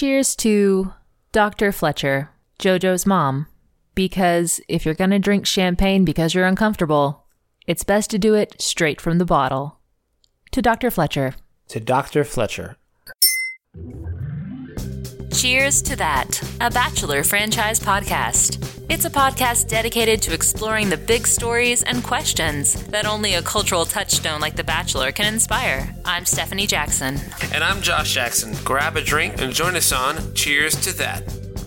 Cheers to Dr. Fletcher, JoJo's mom. Because if you're going to drink champagne because you're uncomfortable, it's best to do it straight from the bottle. To Dr. Fletcher. To Dr. Fletcher. Cheers to That, a Bachelor franchise podcast. It's a podcast dedicated to exploring the big stories and questions that only a cultural touchstone like The Bachelor can inspire. I'm Stephanie Jackson. And I'm Josh Jackson. Grab a drink and join us on Cheers to That.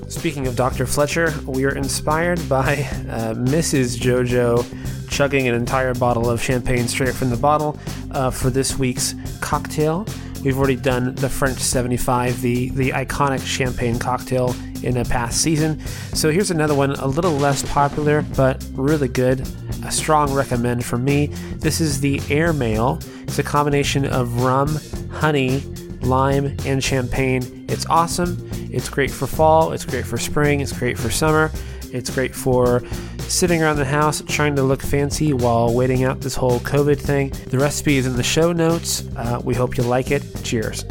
Speaking of Dr. Fletcher, we are inspired by uh, Mrs. JoJo chugging an entire bottle of champagne straight from the bottle uh, for this week's cocktail. We've already done the French 75, the, the iconic champagne cocktail in a past season. So here's another one, a little less popular, but really good. A strong recommend from me. This is the Airmail. It's a combination of rum, honey, lime, and champagne. It's awesome. It's great for fall, it's great for spring, it's great for summer, it's great for sitting around the house trying to look fancy while waiting out this whole COVID thing. The recipe is in the show notes. Uh, we hope you like it. Cheers.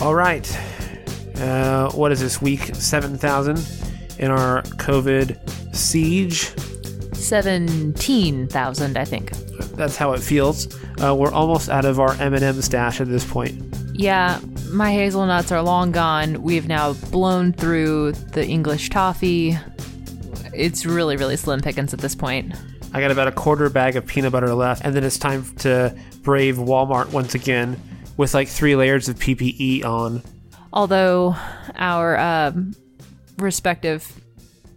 All right. Uh, what is this week? 7,000 in our COVID siege. 17,000, I think. That's how it feels. Uh, we're almost out of our M&M stash at this point. Yeah, my hazelnuts are long gone. We've now blown through the English toffee. It's really, really slim pickings at this point. I got about a quarter bag of peanut butter left, and then it's time to brave Walmart once again with like three layers of PPE on. Although our um, respective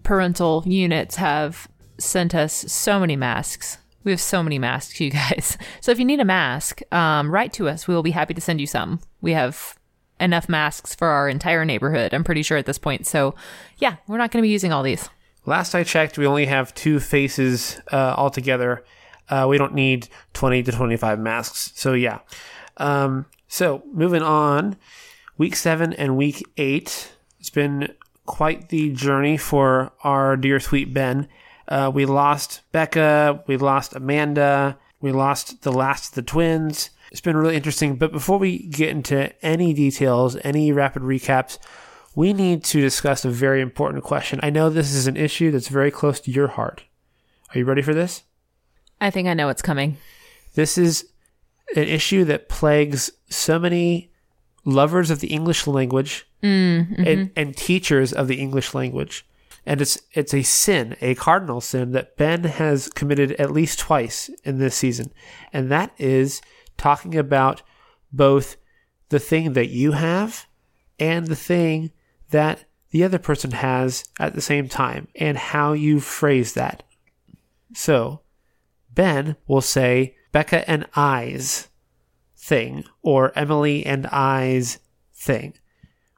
parental units have sent us so many masks. We have so many masks, you guys. So if you need a mask, um, write to us. We will be happy to send you some. We have enough masks for our entire neighborhood, I'm pretty sure at this point. So yeah, we're not going to be using all these. Last I checked, we only have two faces uh, altogether. Uh, we don't need 20 to 25 masks. So yeah. Um, so moving on, week seven and week eight. It's been quite the journey for our dear sweet Ben. Uh, we lost Becca, we lost Amanda, we lost the last of the twins. It's been really interesting. But before we get into any details, any rapid recaps, we need to discuss a very important question. I know this is an issue that's very close to your heart. Are you ready for this? I think I know what's coming. This is an issue that plagues so many lovers of the English language Mm, mhm. and, and teachers of the English language. And it's it's a sin, a cardinal sin that Ben has committed at least twice in this season. And that is talking about both the thing that you have and the thing that the other person has at the same time and how you phrase that. So, Ben will say Becca and I's thing or Emily and I's thing.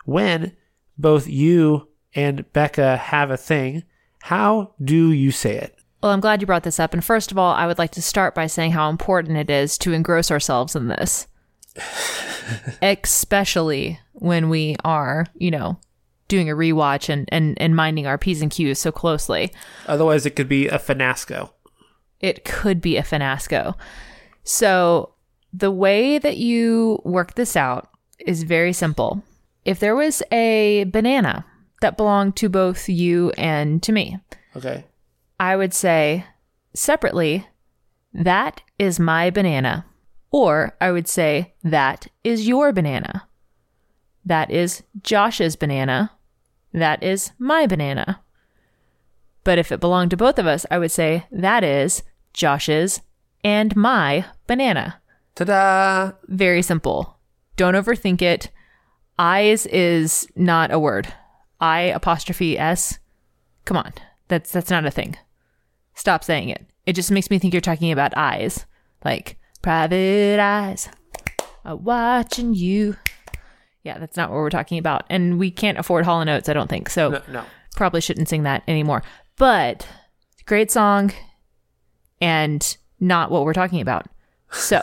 When both you and Becca have a thing, how do you say it? Well, I'm glad you brought this up. And first of all, I would like to start by saying how important it is to engross ourselves in this, especially when we are, you know, doing a rewatch and, and, and minding our P's and Q's so closely. Otherwise, it could be a finasco. It could be a finasco. So, the way that you work this out is very simple. If there was a banana that belonged to both you and to me, Okay. I would say separately, that is my banana. Or I would say, that is your banana. That is Josh's banana. That is my banana. But if it belonged to both of us, I would say, that is Josh's and my banana. Ta da! Very simple. Don't overthink it. Eyes is not a word. I apostrophe S. Come on. That's that's not a thing. Stop saying it. It just makes me think you're talking about eyes. Like private eyes are watching you. Yeah, that's not what we're talking about. And we can't afford Hall & Oates, I don't think. So No, no. probably shouldn't sing that anymore. But great song and not what we're talking about. So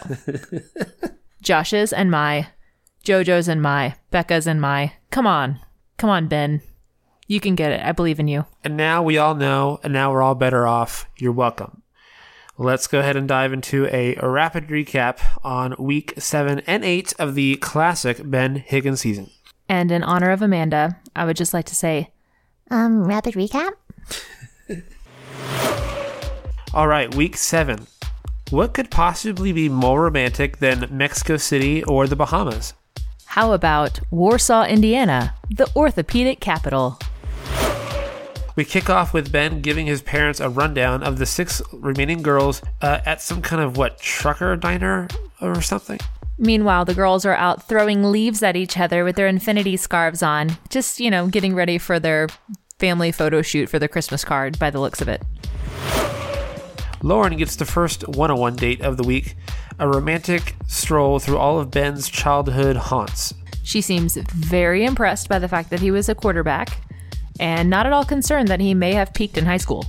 Josh's and my, JoJo's and my, Becca's and my. Come on. Come on, Ben. You can get it. I believe in you. And now we all know, and now we're all better off. You're welcome. Let's go ahead and dive into a rapid recap on week seven and eight of the classic Ben Higgins season. And in honor of Amanda, I would just like to say, Um, rapid recap. All right, week seven. What could possibly be more romantic than Mexico City or the Bahamas? how about Warsaw, Indiana, the orthopedic capital? We kick off with Ben giving his parents a rundown of the six remaining girls uh, at some kind of what trucker diner or something. Meanwhile, the girls are out throwing leaves at each other with their infinity scarves on, just, you know, getting ready for their family photo shoot for the Christmas card by the looks of it. Lauren gets the first one-on-one date of the week, a romantic stroll through all of Ben's childhood haunts. She seems very impressed by the fact that he was a quarterback and not at all concerned that he may have peaked in high school.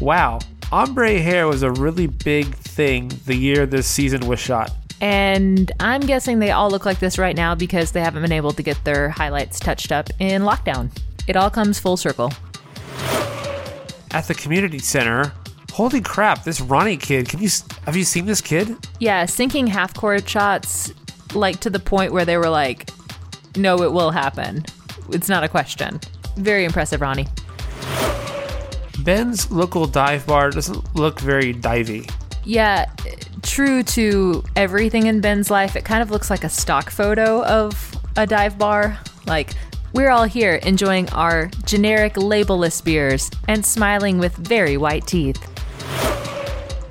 Wow, ombre hair was a really big thing the year this season was shot. And I'm guessing they all look like this right now because they haven't been able to get their highlights touched up in lockdown. It all comes full circle. At the community center, holy crap, this Ronnie kid, can you have you seen this kid? Yeah, sinking half court shots, like to the point where they were like, no, it will happen. It's not a question. Very impressive, Ronnie. Ben's local dive bar doesn't look very divey. Yeah, true to everything in Ben's life, it kind of looks like a stock photo of a dive bar. Like, we're all here enjoying our generic labelless beers and smiling with very white teeth.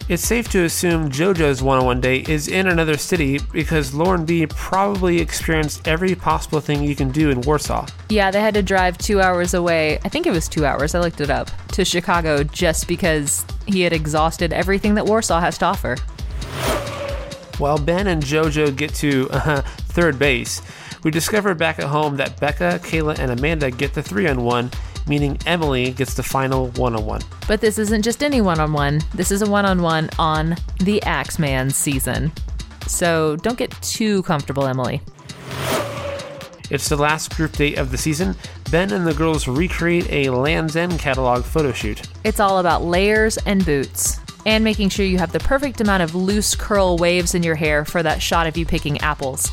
It's safe to assume JoJo's one on one date is in another city because Lauren B probably experienced every possible thing you can do in Warsaw. Yeah, they had to drive two hours away. I think it was two hours, I looked it up, to Chicago just because he had exhausted everything that Warsaw has to offer. While Ben and JoJo get to uh, third base, we discover back at home that Becca, Kayla, and Amanda get the three on one, meaning Emily gets the final one on one. But this isn't just any one on one, this is a one on one on the Axeman season. So don't get too comfortable, Emily. It's the last group date of the season. Ben and the girls recreate a Lands' End catalog photo shoot. It's all about layers and boots, and making sure you have the perfect amount of loose curl waves in your hair for that shot of you picking apples.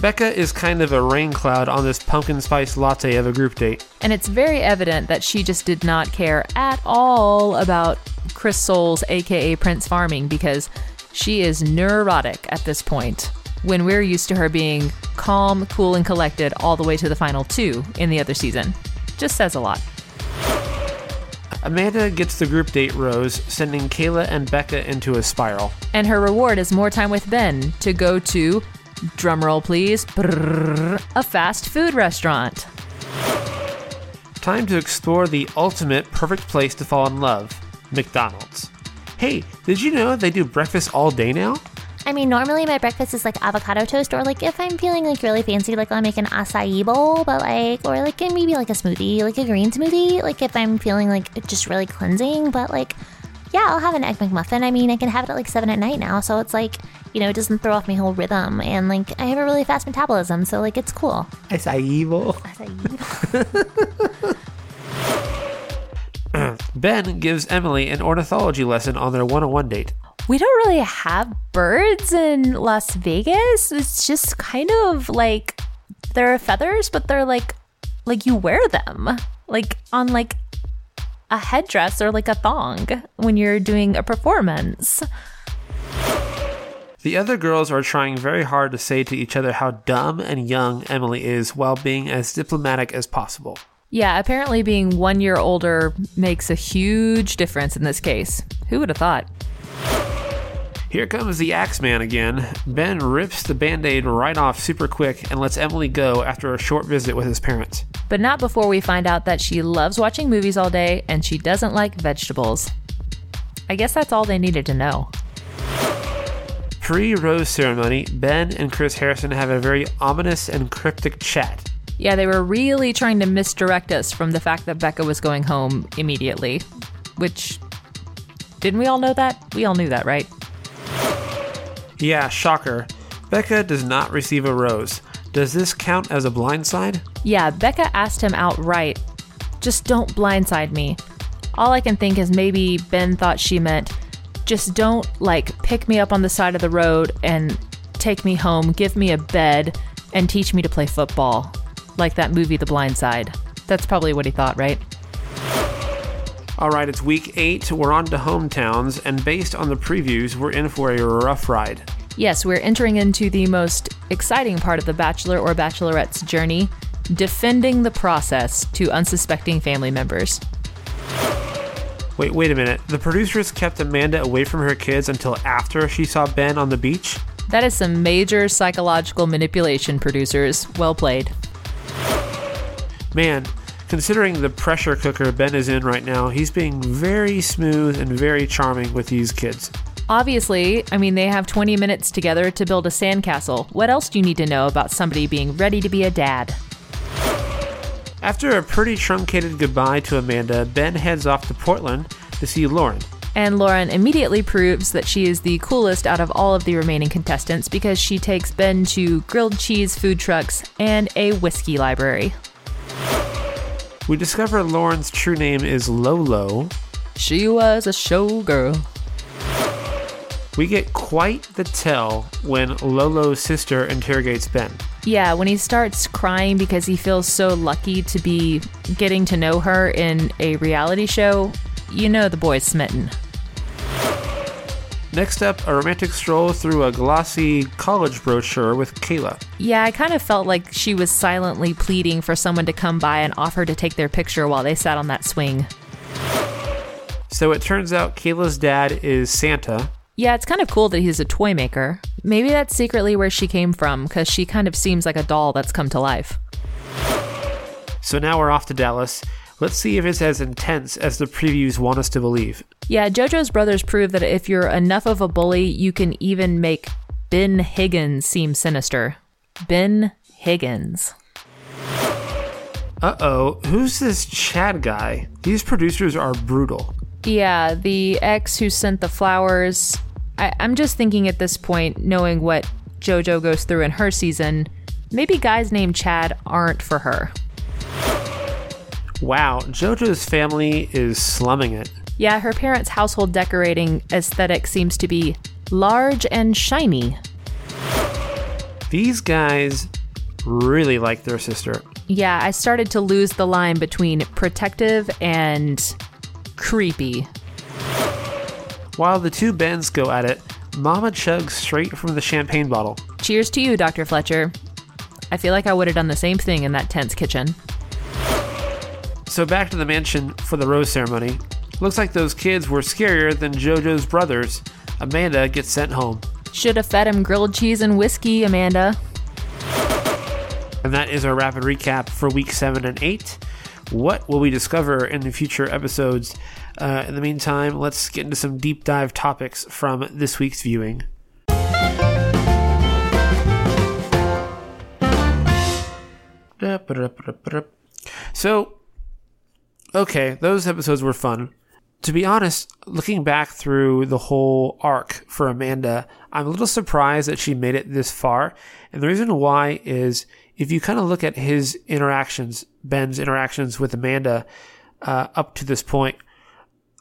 Becca is kind of a rain cloud on this pumpkin spice latte of a group date. And it's very evident that she just did not care at all about Chris Soules, aka Prince Farming, because she is neurotic at this point. When we're used to her being calm, cool, and collected all the way to the final two in the other season. Just says a lot. Amanda gets the group date rose, sending Kayla and Becca into a spiral. And her reward is more time with Ben to go to, drumroll please, brrr, a fast food restaurant. Time to explore the ultimate perfect place to fall in love McDonald's. Hey, did you know they do breakfast all day now? I mean, normally my breakfast is like avocado toast, or like if I'm feeling like really fancy, like I'll make an acai bowl, but like, or like maybe like a smoothie, like a green smoothie, like if I'm feeling like just really cleansing, but like, yeah, I'll have an egg McMuffin. I mean, I can have it at like seven at night now, so it's like, you know, it doesn't throw off my whole rhythm, and like I have a really fast metabolism, so like it's cool. Acai bowl. Acai bowl. Ben gives Emily an ornithology lesson on their one on one date. We don't really have birds in Las Vegas. It's just kind of like there are feathers, but they're like like you wear them like on like a headdress or like a thong when you're doing a performance. The other girls are trying very hard to say to each other how dumb and young Emily is while being as diplomatic as possible. Yeah, apparently being one year older makes a huge difference in this case. Who would have thought? Here comes the Axeman again. Ben rips the band aid right off super quick and lets Emily go after a short visit with his parents. But not before we find out that she loves watching movies all day and she doesn't like vegetables. I guess that's all they needed to know. Pre rose ceremony, Ben and Chris Harrison have a very ominous and cryptic chat. Yeah, they were really trying to misdirect us from the fact that Becca was going home immediately. Which, didn't we all know that? We all knew that, right? Yeah, shocker. Becca does not receive a rose. Does this count as a blindside? Yeah, Becca asked him outright, just don't blindside me. All I can think is maybe Ben thought she meant just don't like pick me up on the side of the road and take me home, give me a bed, and teach me to play football. Like that movie The Blind Side. That's probably what he thought, right? All right, it's week eight. We're on to hometowns, and based on the previews, we're in for a rough ride. Yes, we're entering into the most exciting part of the Bachelor or Bachelorette's journey defending the process to unsuspecting family members. Wait, wait a minute. The producers kept Amanda away from her kids until after she saw Ben on the beach? That is some major psychological manipulation, producers. Well played. Man, considering the pressure cooker Ben is in right now, he's being very smooth and very charming with these kids. Obviously, I mean, they have 20 minutes together to build a sandcastle. What else do you need to know about somebody being ready to be a dad? After a pretty truncated goodbye to Amanda, Ben heads off to Portland to see Lauren. And Lauren immediately proves that she is the coolest out of all of the remaining contestants because she takes Ben to grilled cheese food trucks and a whiskey library. We discover Lauren's true name is Lolo. She was a showgirl. We get quite the tell when Lolo's sister interrogates Ben. Yeah, when he starts crying because he feels so lucky to be getting to know her in a reality show, you know the boy's smitten. Next up, a romantic stroll through a glossy college brochure with Kayla. Yeah, I kind of felt like she was silently pleading for someone to come by and offer to take their picture while they sat on that swing. So it turns out Kayla's dad is Santa. Yeah, it's kind of cool that he's a toy maker. Maybe that's secretly where she came from, because she kind of seems like a doll that's come to life. So now we're off to Dallas. Let's see if it's as intense as the previews want us to believe. Yeah, JoJo's brothers prove that if you're enough of a bully, you can even make Ben Higgins seem sinister. Ben Higgins. Uh oh, who's this Chad guy? These producers are brutal. Yeah, the ex who sent the flowers. I, I'm just thinking at this point, knowing what JoJo goes through in her season, maybe guys named Chad aren't for her. Wow, JoJo's family is slumming it. Yeah, her parents' household decorating aesthetic seems to be large and shiny. These guys really like their sister. Yeah, I started to lose the line between protective and creepy. While the two Bens go at it, Mama chugs straight from the champagne bottle. Cheers to you, Dr. Fletcher. I feel like I would have done the same thing in that tense kitchen. So back to the mansion for the rose ceremony. Looks like those kids were scarier than JoJo's brothers. Amanda gets sent home. Should have fed him grilled cheese and whiskey, Amanda. And that is our rapid recap for week 7 and 8. What will we discover in the future episodes? Uh, in the meantime, let's get into some deep dive topics from this week's viewing. So, okay, those episodes were fun. To be honest, looking back through the whole arc for Amanda, I'm a little surprised that she made it this far. And the reason why is if you kind of look at his interactions, Ben's interactions with Amanda uh, up to this point,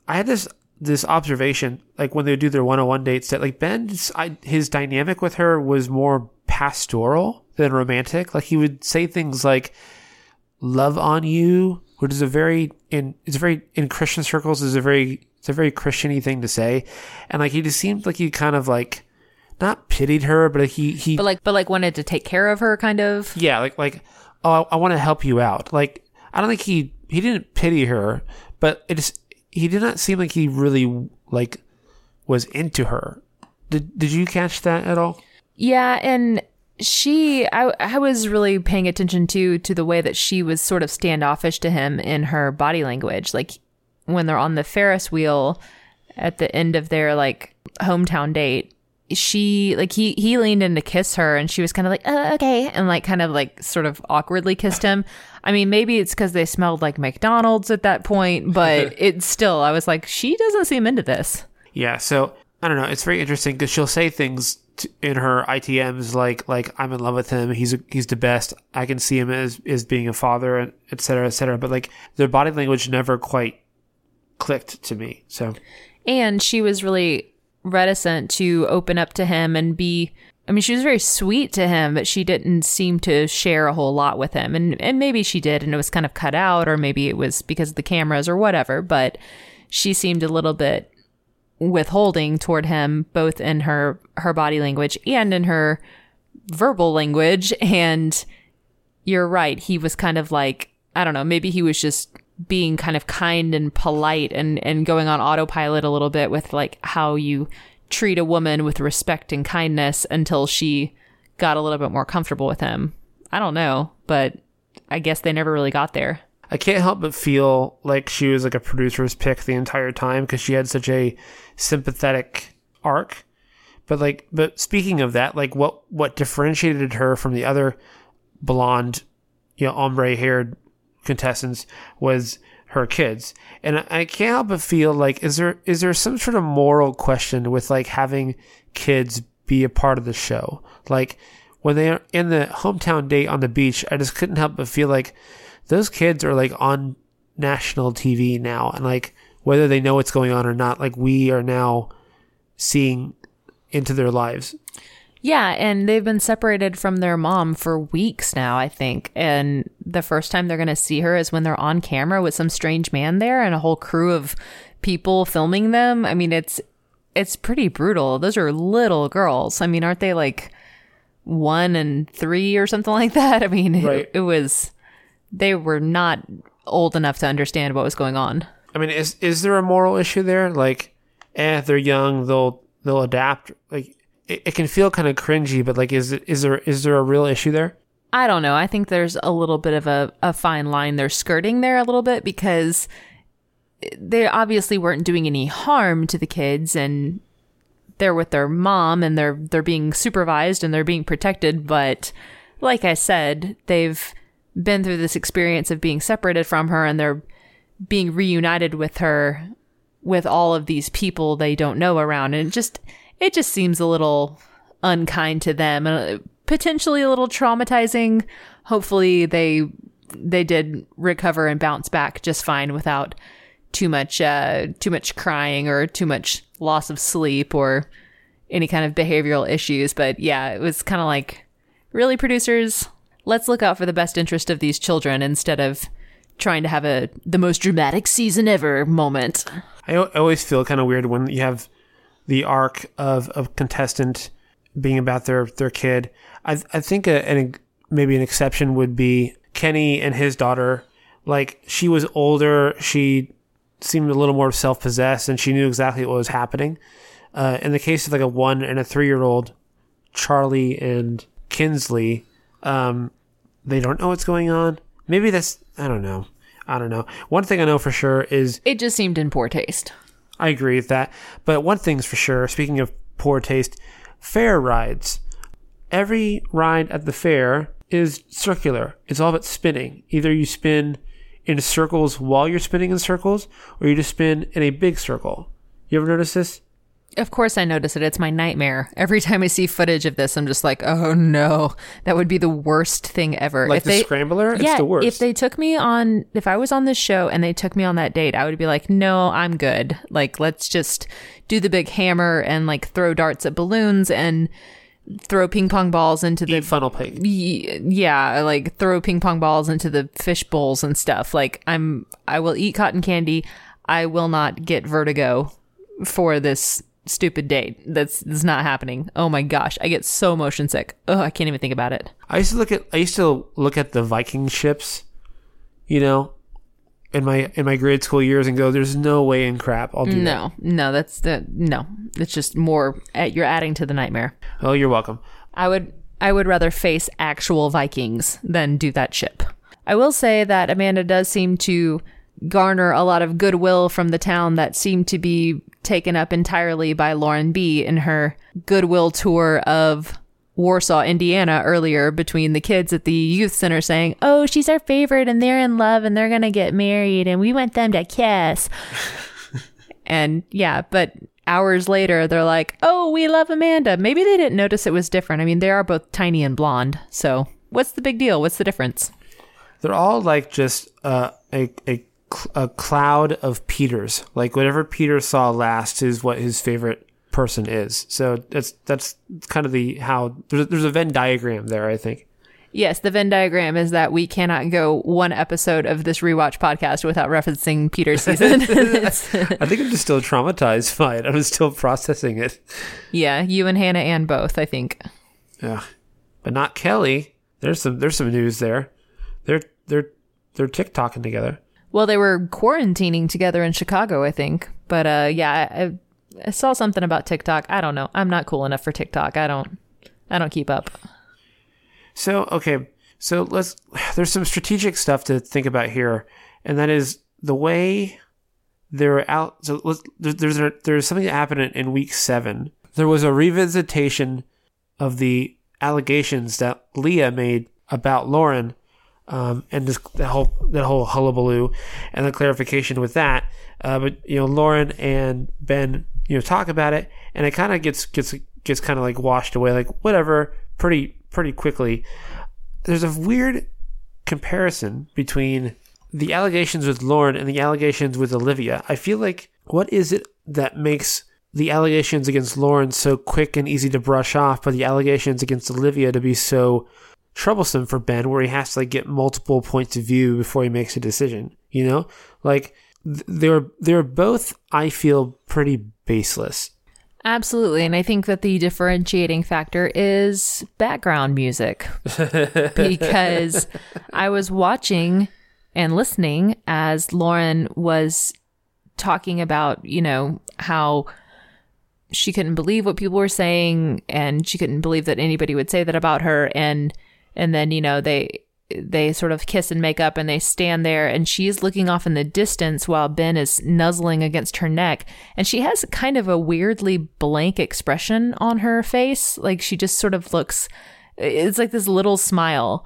I had this this observation, like when they do their one-on-one dates, that like Ben's I, his dynamic with her was more pastoral than romantic. Like he would say things like "love on you," which is a very in it's a very in Christian circles is a very it's a very Christiany thing to say, and like he just seemed like he kind of like not pitied her, but he he But like but like wanted to take care of her kind of. yeah like like oh I, I want to help you out. Like I don't think he he didn't pity her, but it just he did not seem like he really like was into her. Did did you catch that at all? Yeah, and she I I was really paying attention to to the way that she was sort of standoffish to him in her body language. Like when they're on the Ferris wheel at the end of their like hometown date, she like he he leaned in to kiss her and she was kind of like, "Oh, okay." And like kind of like sort of awkwardly kissed him. I mean, maybe it's cuz they smelled like McDonald's at that point, but it's still I was like, she doesn't seem into this. Yeah, so I don't know. It's very interesting because she'll say things t- in her ITMs like like I'm in love with him. He's a, he's the best. I can see him as as being a father, and et cetera, et cetera. But like their body language never quite clicked to me. So And she was really reticent to open up to him and be I mean, she was very sweet to him, but she didn't seem to share a whole lot with him. And and maybe she did and it was kind of cut out or maybe it was because of the cameras or whatever, but she seemed a little bit withholding toward him both in her her body language and in her verbal language and you're right, he was kind of like I don't know, maybe he was just being kind of kind and polite and and going on autopilot a little bit with like how you treat a woman with respect and kindness until she got a little bit more comfortable with him. I don't know, but I guess they never really got there. I can't help but feel like she was like a producer's pick the entire time because she had such a sympathetic arc. But like, but speaking of that, like what what differentiated her from the other blonde, you know, ombre haired contestants was her kids. And I- can't help but feel like is there is there some sort of moral question with like having kids be a part of the show? Like when they are in the hometown date on the beach, I just couldn't help but feel like those kids are like on national TV now and like whether they know what's going on or not, like we are now seeing into their lives. Yeah, and they've been separated from their mom for weeks now, I think. And the first time they're going to see her is when they're on camera with some strange man there and a whole crew of people filming them. I mean, it's it's pretty brutal. Those are little girls. I mean, aren't they like 1 and 3 or something like that? I mean, Right. it, it was they were not old enough to understand what was going on. I mean, is is there a moral issue there? Like, eh, they're young, they'll they'll adapt. Like, it, it can feel kind of cringy, but like, is it is there is there a real issue there? I don't know. I think there's a little bit of a, a fine line they're skirting there a little bit because they obviously weren't doing any harm to the kids and they're with their mom and they're they're being supervised and they're being protected, but like I said, they've been through this experience of being separated from her and they're being reunited with her with all of these people they don't know around. And it just it just seems a little unkind to them and uh, potentially a little traumatizing. Hopefully they they did recover and bounce back just fine without too much uh too much crying or too much loss of sleep or any kind of behavioral issues. But yeah it was kind of like really producers let's look out for the best interest of these children instead of trying to have a the most dramatic season ever moment I, always feel kind of weird when you have the arc of a contestant being about their their kid. I I think a, an maybe an exception would be Kenny and his daughter. Like she was older, she seemed a little more self possessed, and she knew exactly what was happening. Uh, in the case of like a one and a three year old, Charlie and Kinsley, um, they don't know what's going on. Maybe that's I don't know. I don't know. One thing I know for sure is it just seemed in poor taste I agree with that. But one thing's for sure, speaking of poor taste, fair rides. Every ride at the fair is circular. It's all about spinning. Either you spin in circles while you're spinning in circles, or you just spin in a big circle. You ever notice this? Of course, I notice it. It's my nightmare. Every time I see footage of this, I'm just like, oh no, that would be the worst thing ever. Like the scrambler? It's yeah, the worst. if they took me on, if I was on this show and they took me on that date, I would be like, no, I'm good. Like, let's just do the big hammer and like throw darts at balloons and throw ping pong balls into the Eat funnel pig. Yeah like throw ping pong balls into the fish bowls and stuff like i'm i will eat cotton candy i will not get vertigo for this stupid date that's, that's not happening oh my gosh i get so motion sick oh i can't even think about it I used to look at I used to look at the Viking ships, you know, in my in my grade school years and go, "There's no way in crap I'll do that." no no that's the no it's just more eh, you're adding to the nightmare Oh, you're welcome. I would I would rather face actual Vikings than do that ship. I will say that Amanda does seem to garner a lot of goodwill from the town that seemed to be taken up entirely by Lauren B in her goodwill tour of Warsaw, Indiana earlier between the kids at the youth center saying, "Oh, she's our favorite and they're in love and they're going to get married and we want them to kiss." And yeah, but hours later, they're like, oh, we love Amanda. Maybe they didn't notice it was different. I mean, they are both tiny and blonde. So what's the big deal? What's the difference? They're all like just uh, a a a cloud of Peters. Like whatever Peter saw last is what his favorite person is. So that's that's kind of the how there's a, there's a Venn diagram there. I think. Yes, the Venn diagram is that we cannot go one episode of this rewatch podcast without referencing Peter's season. I think I'm just still traumatized by it. I'm still processing it. yeah, you and Hannah and both, I think. Yeah, but not Kelly. There's some there's some news there. They're they're they're TikToking together. Well, they were quarantining together in Chicago, I think. But uh, yeah, I, I saw something about TikTok. I don't know. I'm not cool enough for TikTok. I don't. I don't keep up. So okay, so let's. There's some strategic stuff to think about here, and that is the way they're out. So let's, there- there's a, there's something that happened in week seven. There was a revisitation of the allegations that Leah made about Lauren, um, and this that whole that whole hullabaloo, and the clarification with that. Uh, but you know, Lauren and Ben, you know, talk about it, and it kind of gets gets gets kind of like washed away, like whatever, pretty pretty quickly. There's a weird comparison between the allegations with Lauren and the allegations with Olivia. I feel like what is it that makes the allegations against Lauren so quick and easy to brush off, but the allegations against Olivia to be so troublesome for Ben, where he has to like get multiple points of view before he makes a decision. You know, like they're they're both I feel pretty baseless. Absolutely. And I think that the differentiating factor is background music. because I was watching and listening as Lauren was talking about, you know, how she couldn't believe what people were saying and she couldn't believe that anybody would say that about her and and then, you know, they they sort of kiss and make up and they stand there and she's looking off in the distance while Ben is nuzzling against her neck. And she has kind of a weirdly blank expression on her face. Like she just sort of looks it's like this little smile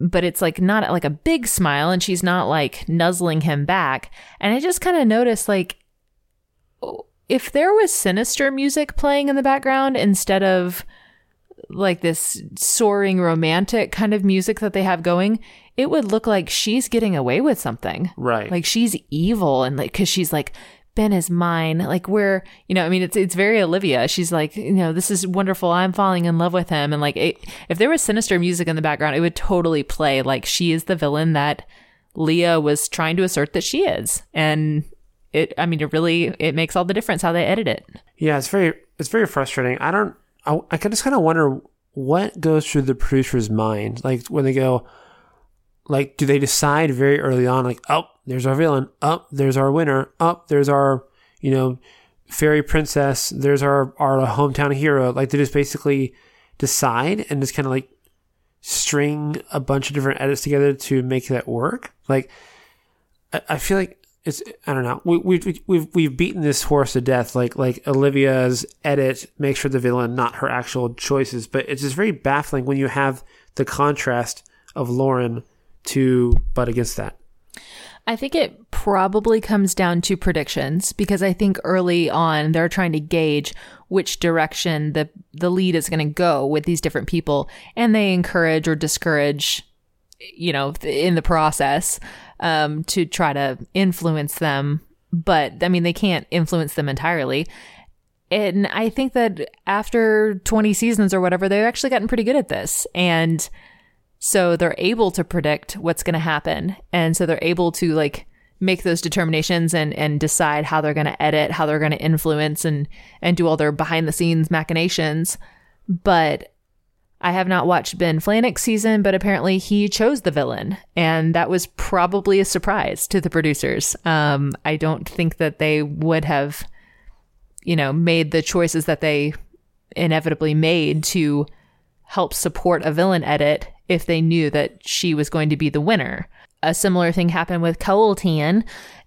but it's like not like a big smile and she's not like nuzzling him back. And I just kind of noticed like if there was sinister music playing in the background instead of like this soaring romantic kind of music that they have going, it would look like she's getting away with something. Right. Like she's evil and like cuz she's like Ben is mine. Like we're, you know, I mean it's it's very Olivia. She's like, you know, this is wonderful. I'm falling in love with him and like it, if there was sinister music in the background, it would totally play like she is the villain that Leah was trying to assert that she is. And it I mean it really it makes all the difference how they edit it. Yeah, it's very it's very frustrating. I don't. I, I just kind of wonder what goes through the producer's mind, like when they go, like, do they decide very early on, like, oh, there's our villain, up, oh, there's our winner, up, oh, there's our, you know, fairy princess, there's our our hometown hero. Like they just basically decide and just kind of like string a bunch of different edits together to make that work. Like, I, I feel like it's I don't know. We we've we've we've beaten this horse to death. Like like Olivia's edit makes her the villain, not her actual choices. But it's just very baffling when you have the contrast of Lauren to butt against that. I think it probably comes down to predictions because I think early on they're trying to gauge which direction the the lead is going to go with these different people, and they encourage or discourage, you know, in the process um, to try to influence them. But I mean, they can't influence them entirely. And I think that after 20 seasons or whatever, they've actually gotten pretty good at this. And so they're able to predict what's going to happen. And so they're able to like make those determinations and, and decide how they're going to edit, how they're going to influence and, and do all their behind the scenes machinations. But I have not watched Ben Flajnik's season, but apparently he chose the villain, and that was probably a surprise to the producers. Um, I don't think that they would have, you know, made the choices that they inevitably made to help support a villain edit if they knew that she was going to be the winner. A similar thing happened with Colton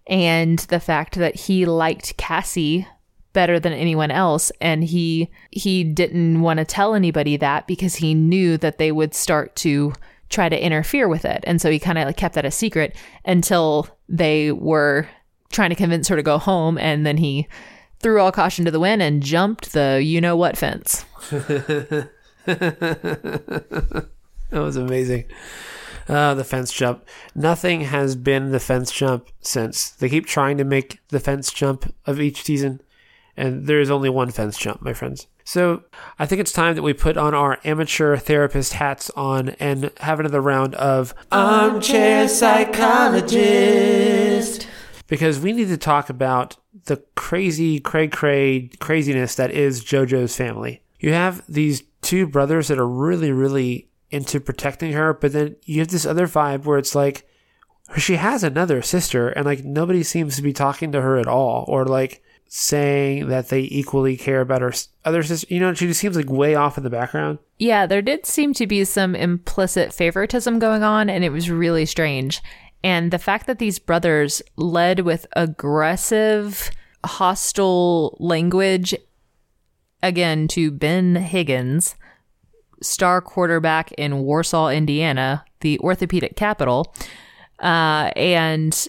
and the fact that he liked Cassie better than anyone else. And he he didn't want to tell anybody that because he knew that they would start to try to interfere with it. And so he kind of like kept that a secret until they were trying to convince her to go home. And then he threw all caution to the wind and jumped the you know what fence. That was amazing. Uh, the fence jump. Nothing has been the fence jump since. They keep trying to make the fence jump of each season, and there is only one fence jump, my friends. So I think it's time that we put on our amateur therapist hats on and have another round of armchair psychologist because we need to talk about the crazy cray cray craziness that is JoJo's family. You have these two brothers that are really, really into protecting her, but then you have this other vibe where it's like she has another sister and like nobody seems to be talking to her at all or like saying that they equally care about her other sister. You know, she just seems like way off in the background. Yeah, there did seem to be some implicit favoritism going on, and it was really strange. And the fact that these brothers led with aggressive, hostile language, again, to Ben Higgins, star quarterback in Warsaw, Indiana, the orthopedic capital, uh, and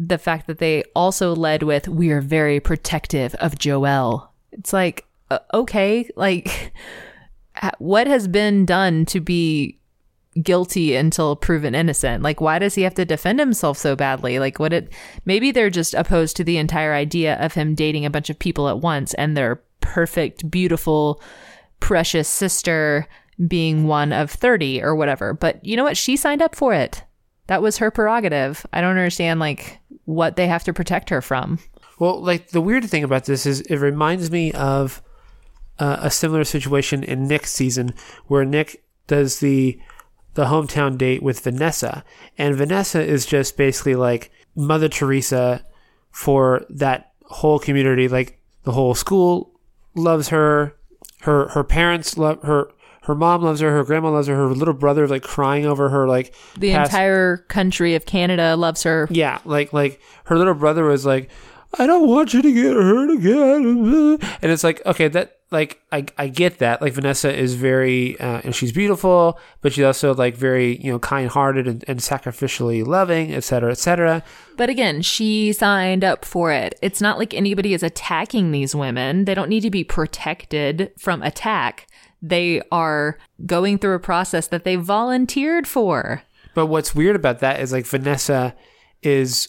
the fact that they also led with, we are very protective of Joel. It's like, uh, okay, like, what has been done to be guilty until proven innocent? Like why does he have to defend himself so badly? Like what it maybe they're just opposed to the entire idea of him dating a bunch of people at once and their perfect beautiful precious sister being one of 30 or whatever. But you know what? She signed up for it. That was her prerogative. I don't understand like what they have to protect her from Well, like the weird thing about this is it reminds me of uh, a similar situation in Nick's season where Nick does the the hometown date with Vanessa, and Vanessa is just basically like Mother Teresa for that whole community. Like the whole school loves her, her her parents love her. Her mom loves her. Her grandma loves her. Her little brother like crying over her. Like the past- entire country of canada loves her yeah, like like her little brother was like, I don't want you to get hurt again, and it's like okay, that like I I get that. Like Vanessa is very uh, and she's beautiful, but she's also like very you know kind hearted and, and sacrificially loving, etc. Cetera, etc. Cetera. But again, she signed up for it. It's not like anybody is attacking these women. They don't need to be protected from attack. They are going through a process that they volunteered for. But what's weird about that is like Vanessa is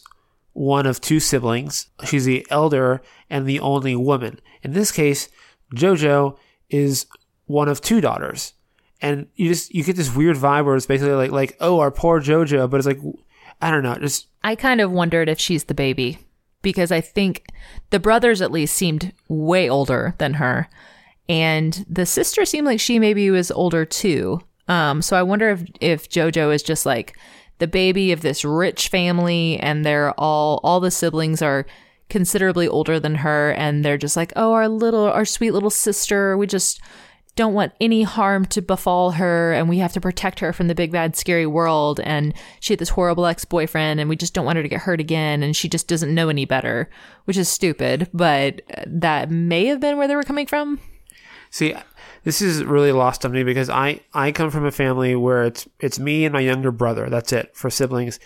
one of two siblings. She's the elder and the only woman. In this case, Jojo is one of two daughters. And you just you get this weird vibe where it's basically like like oh our poor Jojo, but it's like I don't know, just I kind of wondered if she's the baby because I think the brothers at least seemed way older than her. And the sister seemed like she maybe was older too. Um, so I wonder if, if JoJo is just like the baby of this rich family and they're all, all the siblings are considerably older than her. And they're just like, oh, our little, our sweet little sister, we just don't want any harm to befall her and we have to protect her from the big bad scary world and she had this horrible ex-boyfriend and we just don't want her to get hurt again and she just doesn't know any better which is stupid but that may have been where they were coming from See, this is really lost on me because I, I come from a family where it's it's me and my younger brother. That's it for siblings.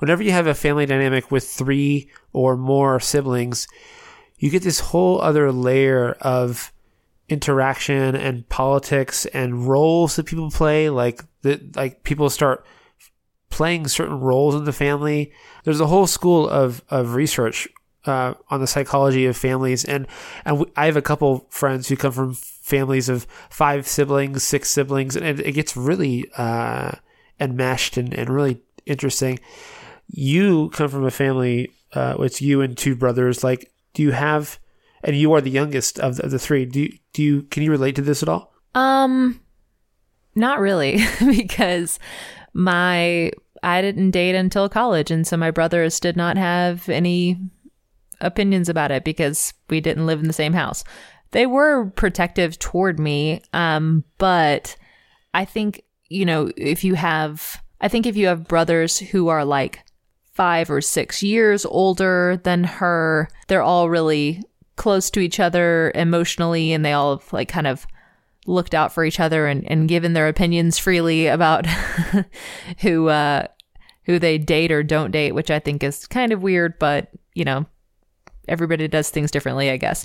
Whenever you have a family dynamic with three or more siblings, you get this whole other layer of interaction and politics and roles that people play. Like that, like people start playing certain roles in the family. There's a whole school of of research uh, on the psychology of families, and and I have a couple friends who come from families of five siblings, six siblings, and it, gets really uh, enmeshed and, and really interesting. You come from a family, uh, it's you and two brothers. Like, do you have, and you are the youngest of the, of the three. Do you, do you can you relate to this at all? um not really because my I didn't date until college and so my brothers did not have any opinions about it because we didn't live in the same house. They were protective toward me, um, but I think, you know, if you have, I think if you have brothers who are like five or six years older than her, they're all really close to each other emotionally and they all have like kind of looked out for each other and, and given their opinions freely about who, uh, who they date or don't date, which I think is kind of weird, but you know, everybody does things differently, I guess,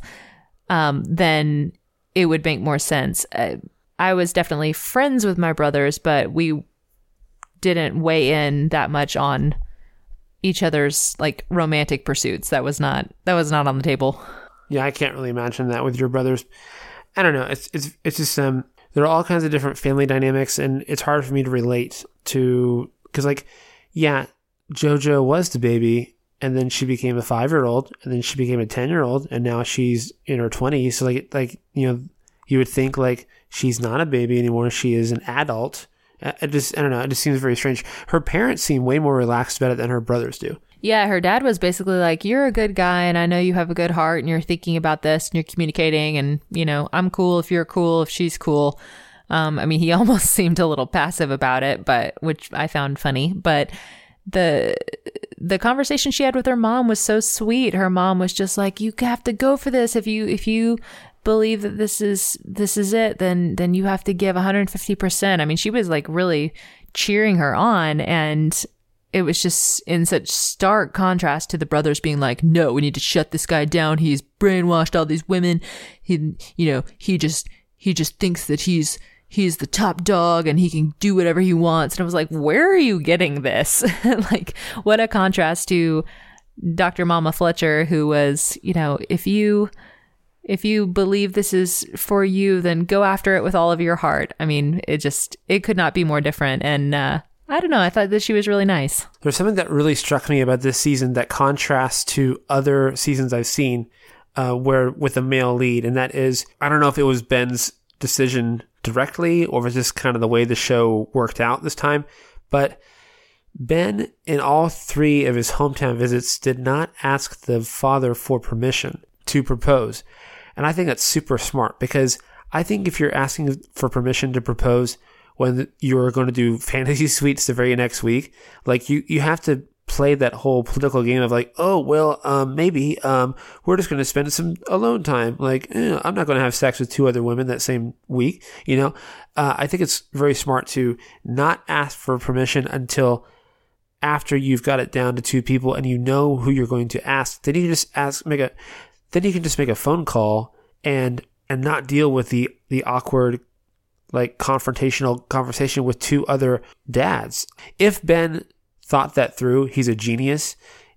um, then it would make more sense. Uh, I was definitely friends with my brothers, but we didn't weigh in that much on each other's like romantic pursuits. That was not that was not on the table. Yeah, I can't really imagine that with your brothers. I don't know. It's it's it's just um there are all kinds of different family dynamics and it's hard for me to relate to cuz like yeah, JoJo was the baby and then she became a 5-year-old and then she became a 10-year-old and now she's in her 20s. So like like you know, you would think like she's not a baby anymore, she is an adult. It just I don't know, it just seems very strange. Her parents seem way more relaxed about it than her brothers do. Yeah, her dad was basically like, "You're a good guy, and I know you have a good heart, and you're thinking about this, and you're communicating, and you know, I'm cool if you're cool, if she's cool." Um, I mean, he almost seemed a little passive about it, but which I found funny. But the the conversation she had with her mom was so sweet. Her mom was just like, "You have to go for this. If you if you believe that this is this is it, then then you have to give 150 percent." I mean, she was like really cheering her on, and it was just in such stark contrast to the brothers being like, "No, we need to shut this guy down. He's brainwashed all these women. He, you know, he just he just thinks that he's." He's the top dog and he can do whatever he wants. And I was like, where are you getting this? like, what a contrast to Dr. Mama Fletcher, who was, you know, if you if you believe this is for you, then go after it with all of your heart. I mean, it just it could not be more different. And uh, I don't know, I thought that she was really nice. There's something that really struck me about this season that contrasts to other seasons I've seen, uh, where with a male lead, and that is I don't know if it was Ben's decision directly or was just kind of the way the show worked out this time, but Ben, in all three of his hometown visits, did not ask the father for permission to propose. And I think that's super smart because I think if you're asking for permission to propose when you're going to do fantasy suites the very next week, like you, you have to play that whole political game of like, oh, well, um, maybe, um, we're just going to spend some alone time. Like, eh, I'm not going to have sex with two other women that same week. You know, uh, I think it's very smart to not ask for permission until after you've got it down to two people and you know who you're going to ask. Then you can just ask, make a, then you can just make a phone call and, and not deal with the, the awkward, like confrontational conversation with two other dads. If Ben thought that through, he's a genius.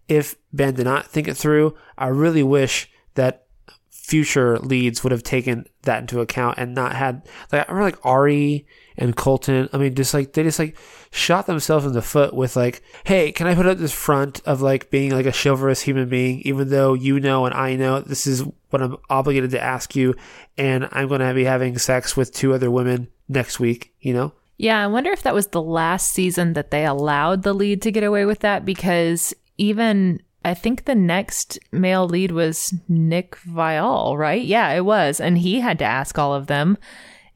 If Ben did not think it through, I really wish that future leads would have taken that into account and not had like I remember like Arie and Colton. I mean, just like they just like shot themselves in the foot with like, hey, can I put up this front of like being like a chivalrous human being, even though you know and I know this is what I'm obligated to ask you, and I'm going to be having sex with two other women next week, you know? Yeah, I wonder if that was the last season that they allowed the lead to get away with that because even I think the next male lead was Nick Viall, right? Yeah, it was. And he had to ask all of them.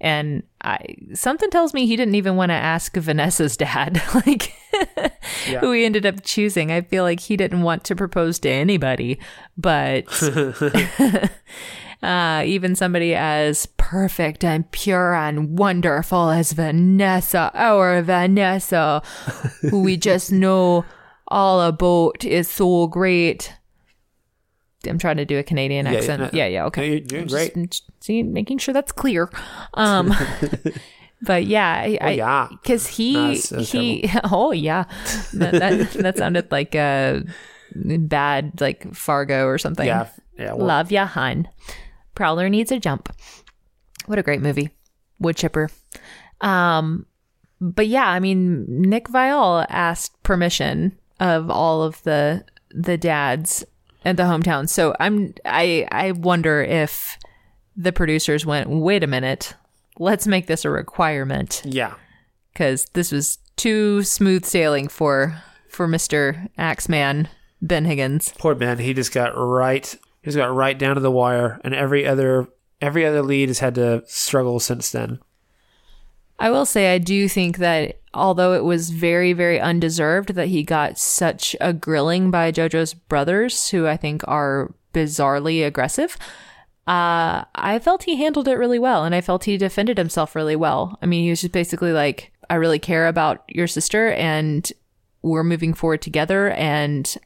And I something tells me he didn't even want to ask Vanessa's dad, like who he ended up choosing. I feel like he didn't want to propose to anybody, but uh, even somebody as perfect and pure and wonderful as Vanessa, our Vanessa, who we just know all about is so great. I'm trying to do a Canadian accent. yeah. Yeah, yeah, okay. No, you're doing great. Just, see, making sure that's clear. Um, but yeah, I, Oh, yeah. because he No, that's- that's he. Oh yeah, that, that that sounded like a bad like Fargo or something. Yeah. Yeah. Well, Love ya, hun. Prowler needs a jump. What a great movie. Wood chipper. Um, but yeah, I mean, Nick Viall asked permission of all of the the dads at the hometown. So I'm I I wonder if the producers went, wait a minute, let's make this a requirement yeah. because this was too smooth sailing for for Mister Axeman Ben Higgins. Poor Ben. He just got right. He just got right down to the wire, and every other every other lead has had to struggle since then. I will say I do think that although it was very very undeserved that he got such a grilling by JoJo's brothers who I think are bizarrely aggressive. Uh, I felt he handled it really well and I felt he defended himself really well. I mean, he was just basically like, I really care about your sister and we're moving forward together. And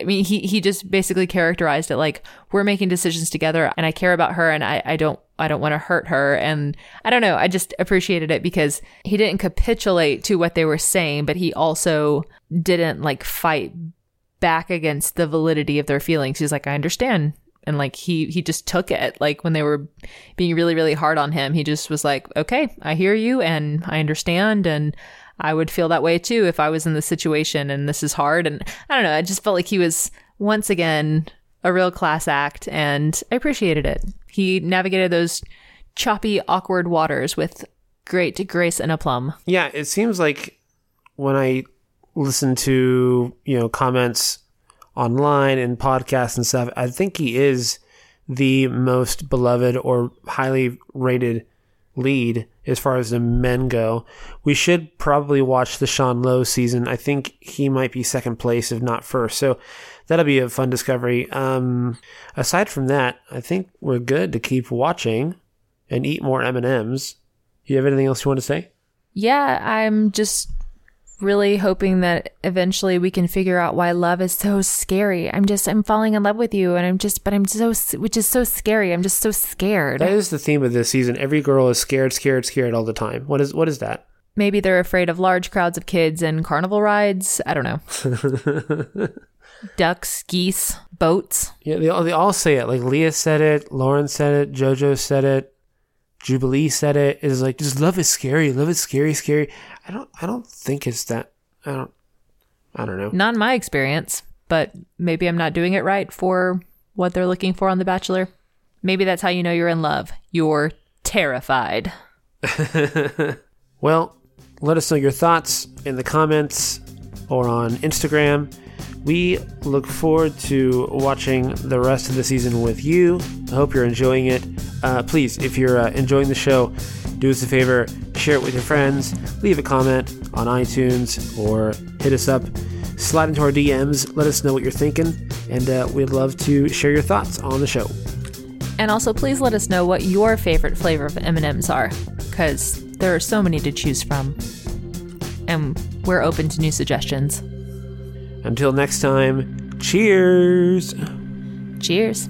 I mean, he, he just basically characterized it like, we're making decisions together and I care about her and I, I don't I don't want to hurt her. And I don't know. I just appreciated it because he didn't capitulate to what they were saying, but he also didn't like fight back against the validity of their feelings. He's like, I understand. And like he he just took it. Like when they were being really, really hard on him, he just was like, Okay, I hear you and I understand and I would feel that way too if I was in this situation and this is hard. And I don't know, I just felt like he was once again a real class act and I appreciated it. He navigated those choppy, awkward waters with great grace and aplomb. Yeah, it seems like when I listen to, you know, comments online and podcasts and stuff, I think he is the most beloved or highly rated lead as far as the men go. We should probably watch the Sean Lowe season. I think he might be second place, if not first. So that'll be a fun discovery. Um, aside from that, I think we're good to keep watching and eat more M and M's. You have anything else you want to say? Yeah, I'm just really hoping that eventually we can figure out why love is so scary. I'm just I'm falling in love with you and I'm just but I'm so which is so scary. I'm just so scared. That is the theme of this season. Every girl is scared, scared, scared all the time. What is what is that? Maybe they're afraid of large crowds of kids and carnival rides. I don't know. Ducks, geese, boats. Yeah, they all, they all say it. Like Leah said it, Lauren said it, JoJo said it, Jubilee said. It's like just love is scary, love is scary, scary. I don't I don't think it's that. I don't I don't know. Not in my experience, but maybe I'm not doing it right for what they're looking for on The Bachelor. Maybe that's how you know you're in love. You're terrified. Well, let us know your thoughts in the comments or on Instagram. We look forward to watching the rest of the season with you. I hope you're enjoying it. Uh, please, if you're uh, enjoying the show, do us a favor, share it with your friends, leave a comment on iTunes, or hit us up. Slide into our DMs, let us know what you're thinking, and uh, we'd love to share your thoughts on the show. And also, please let us know what your favorite flavor of M&Ms are, because there are so many to choose from. And we're open to new suggestions. Until next time, cheers! Cheers.